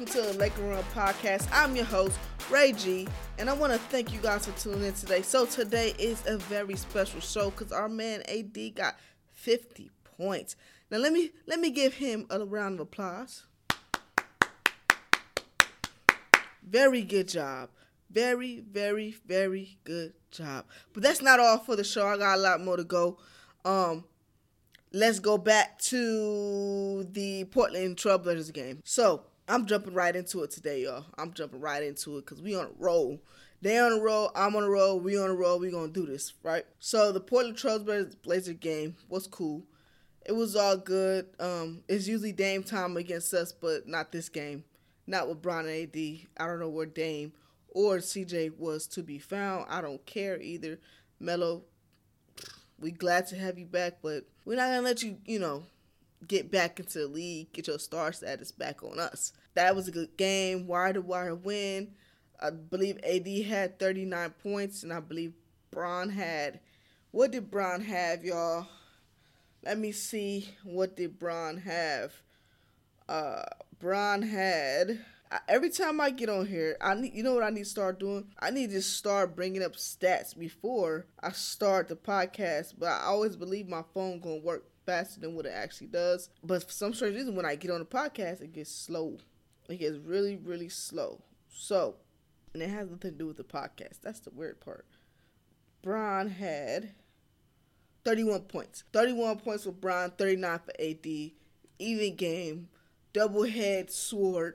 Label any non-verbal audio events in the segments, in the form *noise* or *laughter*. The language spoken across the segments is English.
welcome to the Laker Run Podcast. I'm your host, Ray G, and I want to thank you guys for tuning in today. So today is a very special show because our man AD got 50 points. Now let me let me give him a round of applause. Very good job. Very, very, very good job. But that's not all for the show. I got a lot more to go. Um, let's go back to the Portland Trailblazers game. So I'm jumping right into it today, y'all. I'm jumping right into it because we on a roll. They on a roll, I'm on a roll, we on a roll, we gonna do this, right? So the Portland Trailblazers Blazer game was cool. It was all good. Um, it's usually Dame time against us, but not this game. Not with Bron and AD. I don't know where Dame or CJ was to be found. I don't care either. Melo, we glad to have you back, but we're not gonna let you, you know, get back into the league, get your star status back on us. That was a good game, wire to wire win. I believe AD had 39 points, and I believe Bron had. What did Bron have, y'all? Let me see. What did Bron have? Uh, Bron had every time I get on here, I need you know what I need to start doing? I need to start bringing up stats before I start the podcast. But I always believe my phone gonna work faster than what it actually does. But for some strange reason, when I get on the podcast, it gets slow. It gets really, really slow. So, and it has nothing to do with the podcast. That's the weird part. Bron had 31 points. 31 points for Bron, 39 for AD. Even game. Double head sword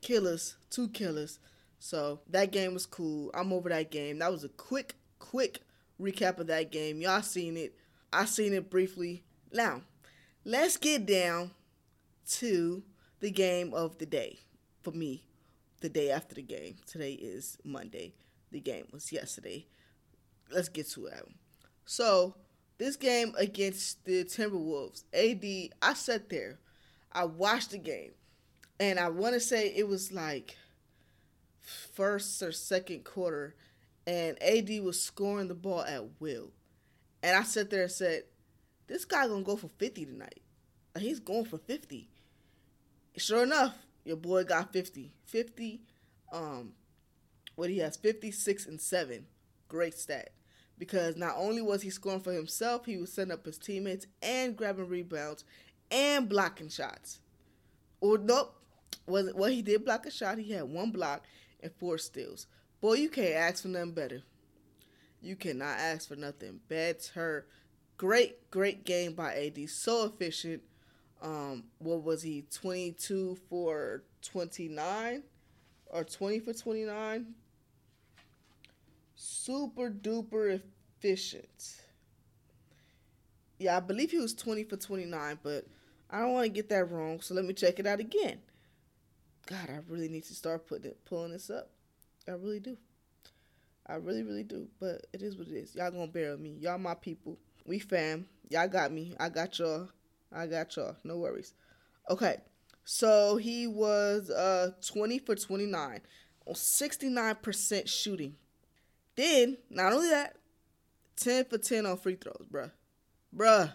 killers, two killers. So that game was cool. I'm over that game. That was a quick, quick recap of that game. Y'all seen it. I seen it briefly. Now, let's get down to the game of the day. For me, the day after the game. Today is Monday. The game was yesterday. Let's get to it. So, this game against the Timberwolves, AD, I sat there. I watched the game and I want to say it was like first or second quarter, and AD was scoring the ball at will, and I sat there and said, "This guy gonna go for fifty tonight. He's going for 50. Sure enough, your boy got 50. 50. Um, what he has 56 and seven. Great stat. Because not only was he scoring for himself, he was setting up his teammates and grabbing rebounds and blocking shots. Or nope, was well he did block a shot. He had one block and four steals. Boy, you can't ask for nothing better. You cannot ask for nothing better. Great, great game by AD. So efficient. Um, what was he? Twenty two for twenty nine, or twenty for twenty nine. Super duper efficient. Yeah, I believe he was twenty for twenty nine, but I don't want to get that wrong. So let me check it out again. God, I really need to start putting it, pulling this up. I really do. I really, really do. But it is what it is. Y'all gonna bear with me. Y'all my people. We fam. Y'all got me. I got y'all. I got y'all. No worries. Okay. So he was uh 20 for 29 on 69% shooting. Then, not only that, 10 for 10 on free throws, bruh. Bruh.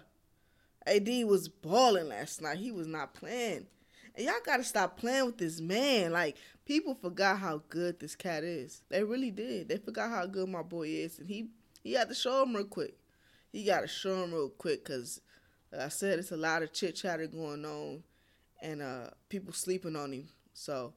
AD was balling last night. He was not playing. And y'all gotta stop playing with this man. Like people forgot how good this cat is. They really did. They forgot how good my boy is, and he he had to show him real quick. He got to show him real quick because, like I said, it's a lot of chit chatter going on, and uh people sleeping on him. So.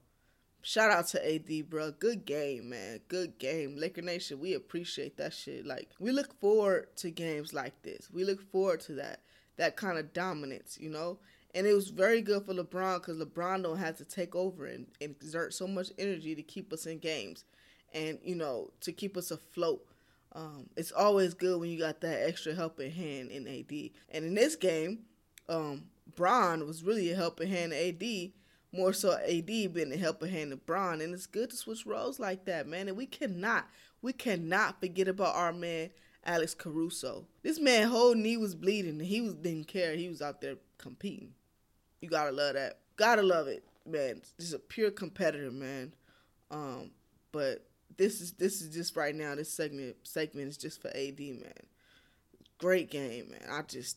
Shout out to AD, bro. Good game, man. Good game. Laker Nation, we appreciate that shit. Like, we look forward to games like this. We look forward to that. That kind of dominance, you know? And it was very good for LeBron because LeBron don't have to take over and, and exert so much energy to keep us in games and, you know, to keep us afloat. Um, it's always good when you got that extra helping hand in AD. And in this game, um, Bron was really a helping hand to AD, more so AD being a helping hand to Bron. And it's good to switch roles like that, man. And we cannot, we cannot forget about our man Alex Caruso. This man whole knee was bleeding and he was didn't care. He was out there competing. You gotta love that. Gotta love it, man. Just a pure competitor, man. Um, but this is this is just right now. This segment segment is just for AD, man. Great game, man. I just,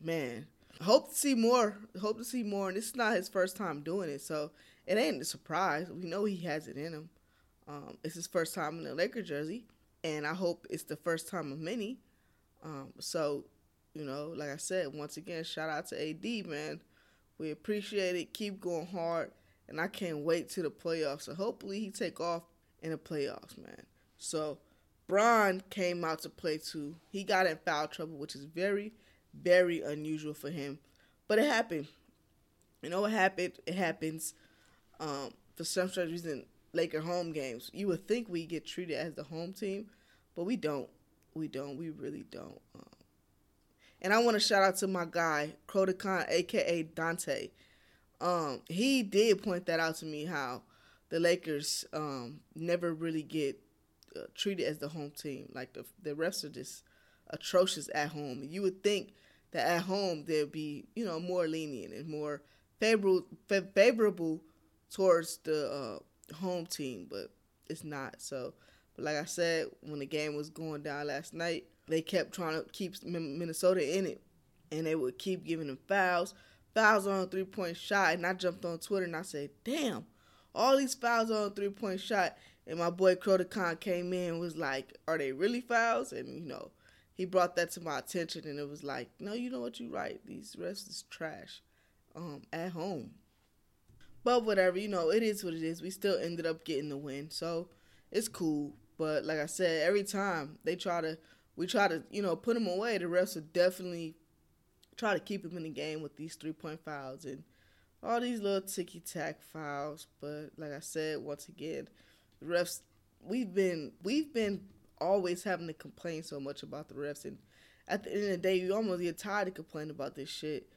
man. hope to see more. Hope to see more. And this is not his first time doing it, so it ain't a surprise. We know he has it in him. Um, it's his first time in the Laker jersey, and I hope it's the first time of many. Um, so, you know, like I said, once again, shout out to AD, man. We appreciate it. Keep going hard, and I can't wait to the playoffs. So hopefully he take off in the playoffs, man. So, Bron came out to play too. He got in foul trouble, which is very, very unusual for him, but it happened. You know what happened? It happens. Um, for some strange reason, Laker home games, you would think we get treated as the home team, but we don't. We don't. We really don't. Um, and I want to shout out to my guy, Crotacon, aka Dante. Um, he did point that out to me how the Lakers um, never really get uh, treated as the home team. Like the the refs are just atrocious at home. You would think that at home they'd be you know more lenient and more favorable favorable towards the uh, home team, but it's not. So, but like I said, when the game was going down last night, they kept trying to keep Minnesota in it, and they would keep giving them fouls, fouls on a three point shot. And I jumped on Twitter and I said, "Damn, all these fouls on three point shot." And my boy Crotacon came in and was like, "Are they really fouls?" And you know, he brought that to my attention, and it was like, "No, you know what? You right. These refs is trash." Um, at home. But whatever, you know, it is what it is. We still ended up getting the win, so it's cool. But like I said, every time they try to, we try to, you know, put them away. The refs will definitely try to keep them in the game with these three point fouls and all these little ticky tack fouls. But like I said, once again, the refs, we've been we've been always having to complain so much about the refs, and at the end of the day, you almost get tired of complaining about this shit.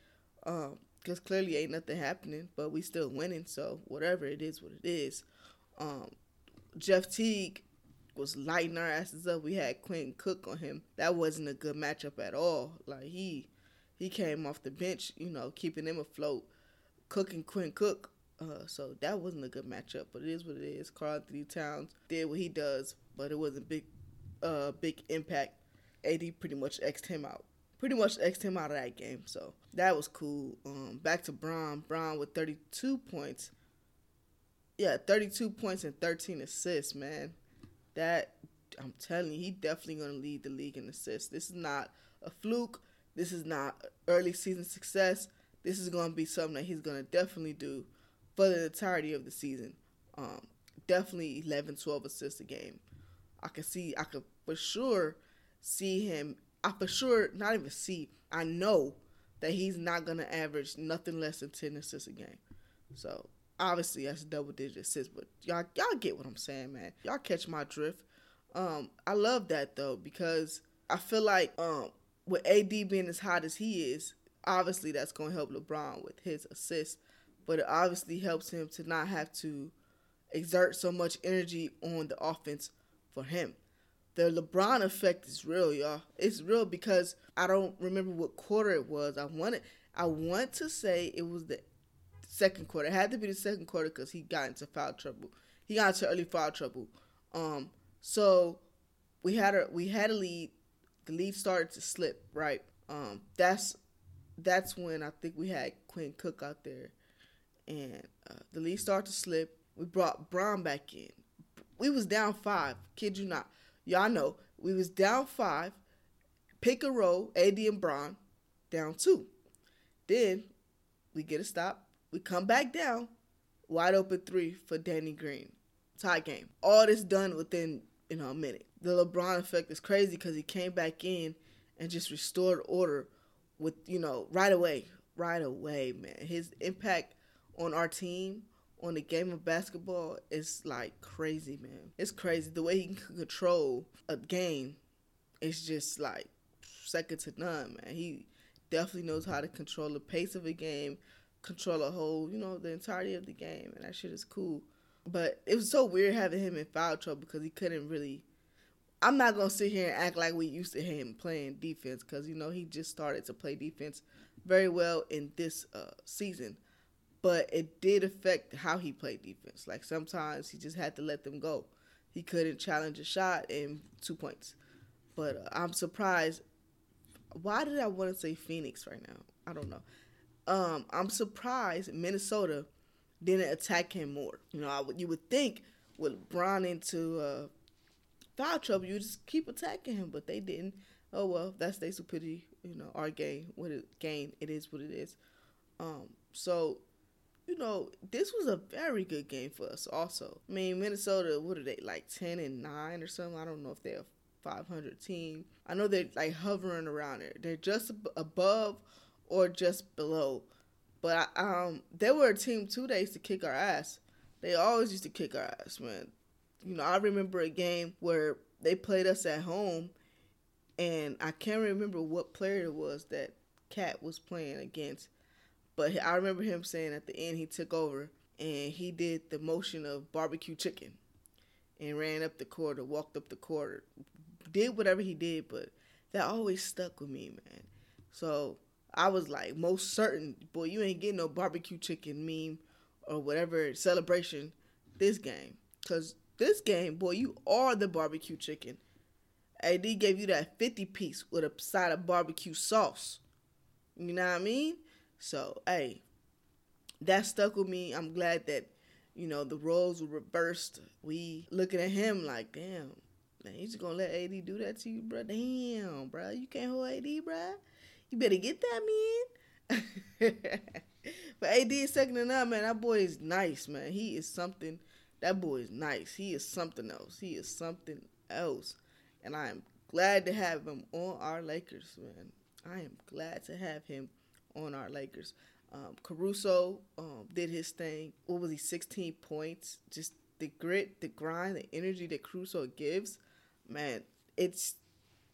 Um, because clearly ain't nothing happening, but we still winning. So whatever it is, what it is. Um, Jeff Teague was lighting our asses up. We had Quinn Cook on him. That wasn't a good matchup at all. Like he he came off the bench, you know, keeping him afloat, cooking Quinn Cook. Uh, so that wasn't a good matchup, but it is what it is. Karl-Anthony Towns did what he does, but it wasn't big, uh, big impact. AD pretty much xed him out pretty much xed him out of that game. So that was cool. Um, back to Bron. Bron with 32 points. Yeah, 32 points and 13 assists, man. That I'm telling you, he definitely gonna lead the league in assists. This is not a fluke. This is not early season success. This is gonna be something that he's gonna definitely do for the entirety of the season. Um, definitely 11, 12 assists a game. I can see, I could for sure see him I for sure not even see. I know that he's not gonna average nothing less than ten assists a game. So obviously that's double digit assists, but y'all y'all get what I'm saying, man. Y'all catch my drift. Um, I love that though because I feel like um with AD being as hot as he is, obviously that's gonna help LeBron with his assists, but it obviously helps him to not have to exert so much energy on the offense for him the LeBron effect is real, y'all. It's real because I don't remember what quarter it was. I wanted, I want to say it was the second quarter. It had to be the second quarter because he got into foul trouble. He got into early foul trouble. Um, so we had a we had a lead. The lead started to slip. Right. Um, that's that's when I think we had Quinn Cook out there, and uh, the lead started to slip. We brought Bron back in. We was down five. Kid you not Y'all know we was down five, pick a row, AD and Bron, down two. Then we get a stop. We come back down, wide open three for Danny Green. Tie game. All this done within you know a minute. The LeBron effect is crazy because he came back in and just restored order with you know right away, right away, man. His impact on our team on the game of basketball is like crazy, man. It's crazy the way he can control a game. It's just like second to none, man. He definitely knows how to control the pace of a game, control a whole, you know, the entirety of the game, and that shit is cool. But it was so weird having him in foul trouble because he couldn't really. I'm not gonna sit here and act like we used to him playing defense because you know he just started to play defense very well in this uh, season but it did affect how he played defense. Like sometimes he just had to let them go. He couldn't challenge a shot in two points. But uh, I'm surprised. Why did I want to say Phoenix right now? I don't know. Um, I'm surprised Minnesota didn't attack him more. You know, I would you would think with Bron into uh, foul trouble, you just keep attacking him, but they didn't. Oh well, that's their stupidity. You know, our game, what it game, it is what it is. Um, so you know, this was a very good game for us. Also, I mean, Minnesota, what are they like ten and nine or something? I don't know if they're a five hundred team. I know they're like hovering around there. They're just above or just below. But um, they were a team two days to kick our ass. They always used to kick our ass, man. You know, I remember a game where they played us at home, and I can't remember what player it was that KAT was playing against but I remember him saying at the end he took over and he did the motion of barbecue chicken and ran up the court or walked up the court, did whatever he did, but that always stuck with me, man. So I was like most certain, boy, you ain't getting no barbecue chicken meme or whatever celebration this game. Cause this game, boy, you are the barbecue chicken. AD gave you that 50 piece with a side of barbecue sauce. You know what I mean? So, hey, that stuck with me. I'm glad that, you know, the roles were reversed. We looking at him like, damn, man, you just gonna let AD do that to you, bro? Damn, bro, you can't hold AD, bro. You better get that man. *laughs* but AD is second to none, man. That boy is nice, man. He is something. That boy is nice. He is something else. He is something else. And I am glad to have him on our Lakers, man. I am glad to have him on our Lakers. Um, Caruso um, did his thing. What was he? 16 points. Just the grit, the grind, the energy that Caruso gives. Man, it's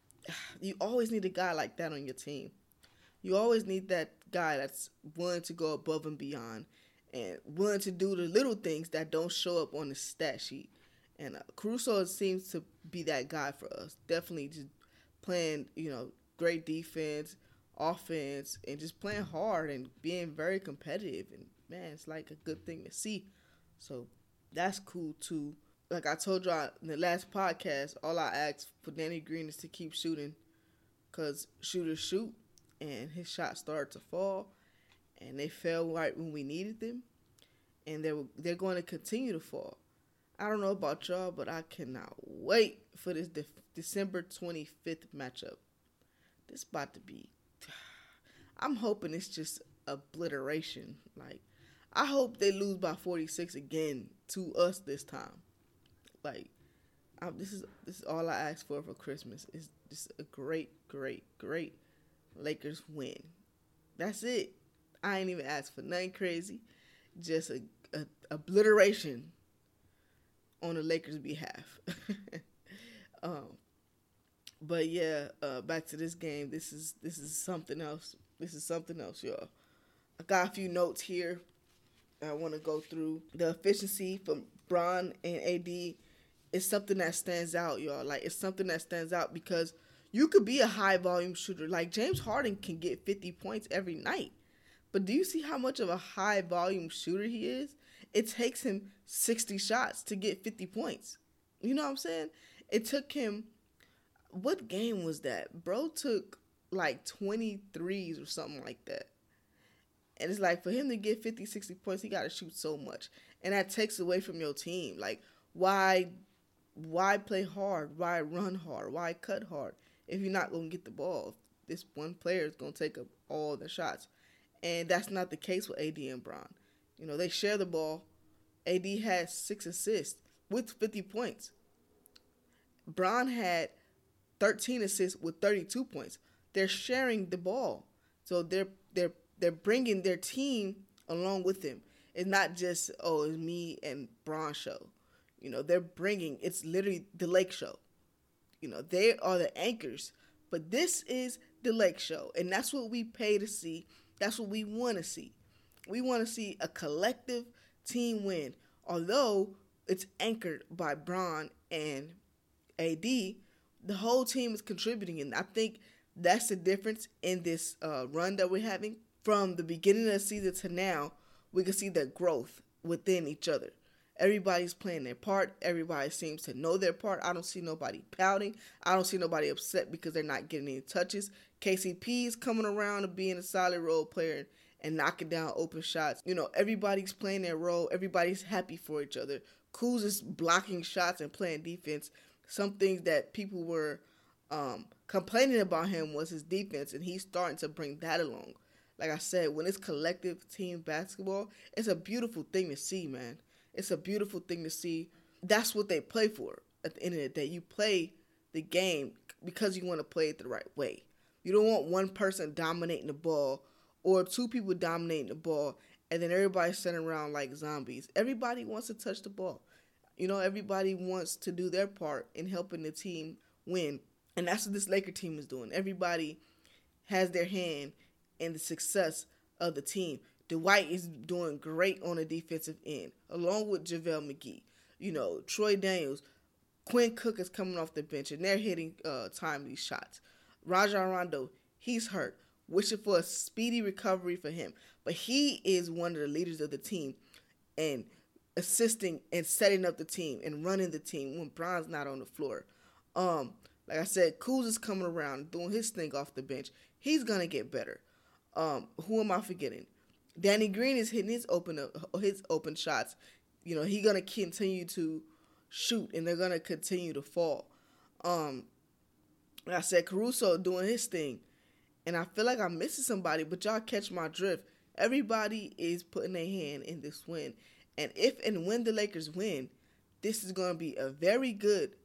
*sighs* you always need a guy like that on your team. You always need that guy that's willing to go above and beyond and willing to do the little things that don't show up on the stat sheet. And uh, Caruso seems to be that guy for us. Definitely just playing, you know, great defense, offense and just playing hard and being very competitive. And man, it's like a good thing to see. So that's cool too. Like I told y'all in the last podcast, all I asked for Danny Green is to keep shooting because shooters shoot and his shots started to fall and they fell right when we needed them and they're, they're going to continue to fall. I don't know about y'all, but I cannot wait for this de- December 25th matchup. This about to be *sighs* I'm hoping it's just obliteration. Like, I hope they lose by 46 again to us this time. Like, I, this is this is all I ask for for Christmas. Is just a great, great, great Lakers win. That's it. I ain't even asked for nothing crazy. Just a, a obliteration on the Lakers' behalf. *laughs* um, but yeah, uh, back to this game. This is this is something else. This is something else, y'all. I got a few notes here. I want to go through the efficiency from Bron and AD It's something that stands out, y'all. Like it's something that stands out because you could be a high volume shooter. Like James Harden can get 50 points every night. But do you see how much of a high volume shooter he is? It takes him 60 shots to get 50 points. You know what I'm saying? It took him what game was that? Bro took like 23s or something like that. And it's like for him to get 50, 60 points, he got to shoot so much. And that takes away from your team. Like why why play hard? Why run hard? Why cut hard if you're not going to get the ball? This one player is going to take up all the shots. And that's not the case with AD and Bron. You know, they share the ball. AD had 6 assists with 50 points. Bron had 13 assists with 32 points they're sharing the ball. So they're they're they're bringing their team along with them. It's not just oh, it's me and Bron show. You know, they're bringing it's literally the Lake show. You know, they are the anchors, but this is the Lake show, and that's what we pay to see. That's what we want to see. We want to see a collective team win. Although it's anchored by Bron and AD, the whole team is contributing, and I think that's the difference in this uh, run that we're having. From the beginning of the season to now, we can see the growth within each other. Everybody's playing their part. Everybody seems to know their part. I don't see nobody pouting. I don't see nobody upset because they're not getting any touches. KCP is coming around and being a solid role player and knocking down open shots. You know, everybody's playing their role. Everybody's happy for each other. Kuz is blocking shots and playing defense. Some things that people were um, complaining about him was his defense, and he's starting to bring that along. Like I said, when it's collective team basketball, it's a beautiful thing to see, man. It's a beautiful thing to see. That's what they play for at the end of the day. You play the game because you want to play it the right way. You don't want one person dominating the ball or two people dominating the ball and then everybody sitting around like zombies. Everybody wants to touch the ball. You know, everybody wants to do their part in helping the team win. And that's what this Laker team is doing. Everybody has their hand in the success of the team. Dwight is doing great on the defensive end, along with JaVale McGee. You know, Troy Daniels, Quinn Cook is coming off the bench, and they're hitting uh, timely shots. Rajon Rondo, he's hurt. Wishing for a speedy recovery for him. But he is one of the leaders of the team and assisting and setting up the team and running the team when Bron's not on the floor. Um, like I said, Kuz is coming around doing his thing off the bench. He's gonna get better. Um, who am I forgetting? Danny Green is hitting his open his open shots. You know, he's gonna continue to shoot and they're gonna continue to fall. Um, I said, Caruso doing his thing, and I feel like I'm missing somebody, but y'all catch my drift. Everybody is putting their hand in this win, and if and when the Lakers win, this is gonna be a very good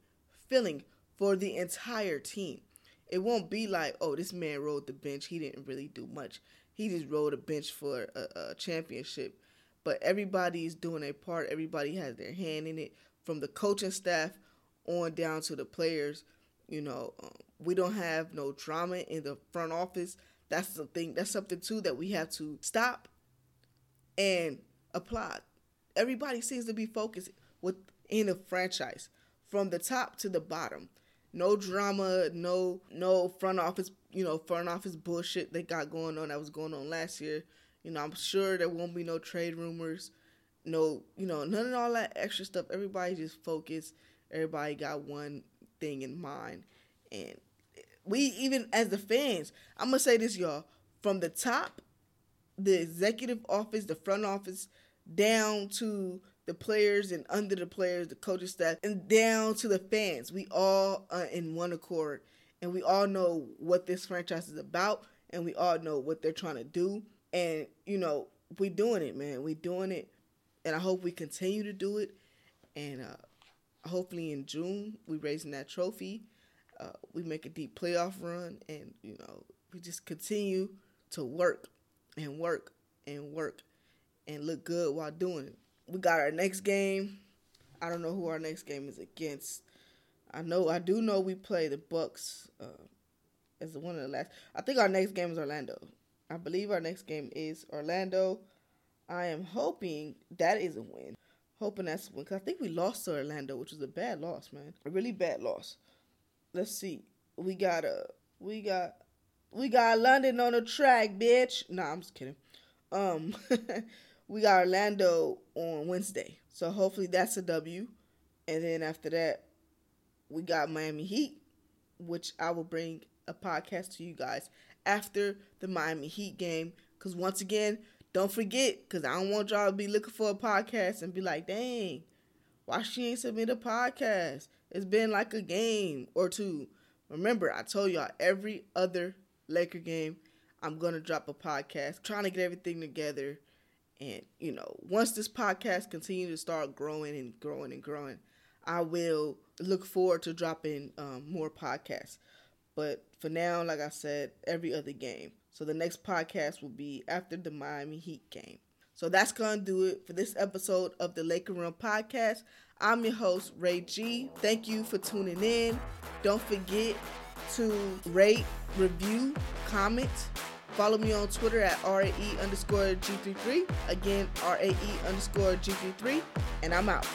feeling for the entire team. It won't be like, oh, this man rode the bench. He didn't really do much. He just rode a bench for a, a championship. But everybody's doing their part. Everybody has their hand in it, from the coaching staff on down to the players. You know, um, we don't have no drama in the front office. That's the thing. That's something too that we have to stop and applaud. Everybody seems to be focused within the franchise, from the top to the bottom no drama, no no front office, you know, front office bullshit they got going on that was going on last year. You know, I'm sure there won't be no trade rumors, no, you know, none of all that extra stuff. Everybody just focused. Everybody got one thing in mind, and we even as the fans, I'm gonna say this, y'all, from the top, the executive office, the front office, down to the players and under the players, the coaching staff, and down to the fans. We all are in one accord, and we all know what this franchise is about, and we all know what they're trying to do. And you know, we're doing it, man. We're doing it, and I hope we continue to do it. And uh, hopefully in June we raising that trophy. Uh, we make a deep playoff run, and you know, we just continue to work and work and work and look good while doing it we got our next game. I don't know who our next game is against. I know I do know we play the Bucks uh, as one of the last. I think our next game is Orlando. I believe our next game is Orlando. I am hoping that is a win. Hoping that's a win because I think we lost to Orlando, which was a bad loss, man. A really bad loss. Let's see. We got a we got we got London on the track, bitch. Nah, I'm just kidding. Um *laughs* we got Orlando on Wednesday. So hopefully that's a W. And then after that, we got Miami Heat, which I will bring a podcast to you guys after the Miami Heat game. Because once again, don't forget, because I don't want y'all to be looking for a podcast and be like, dang, why she ain't submit a podcast? It's been like a game or two. Remember, I told y'all every other Laker game, I'm going to drop a podcast, trying to get everything together and, you know, once this podcast continues to start growing and growing and growing, I will look forward to dropping um, more podcasts. But for now, like I said, every other game. So the next podcast will be after the Miami Heat game. So that's going to do it for this episode of the Laker Room Podcast. I'm your host, Ray G. Thank you for tuning in. Don't forget to rate, review, comment, Follow me on Twitter at RAE underscore G33. Again, RAE underscore G33. And I'm out.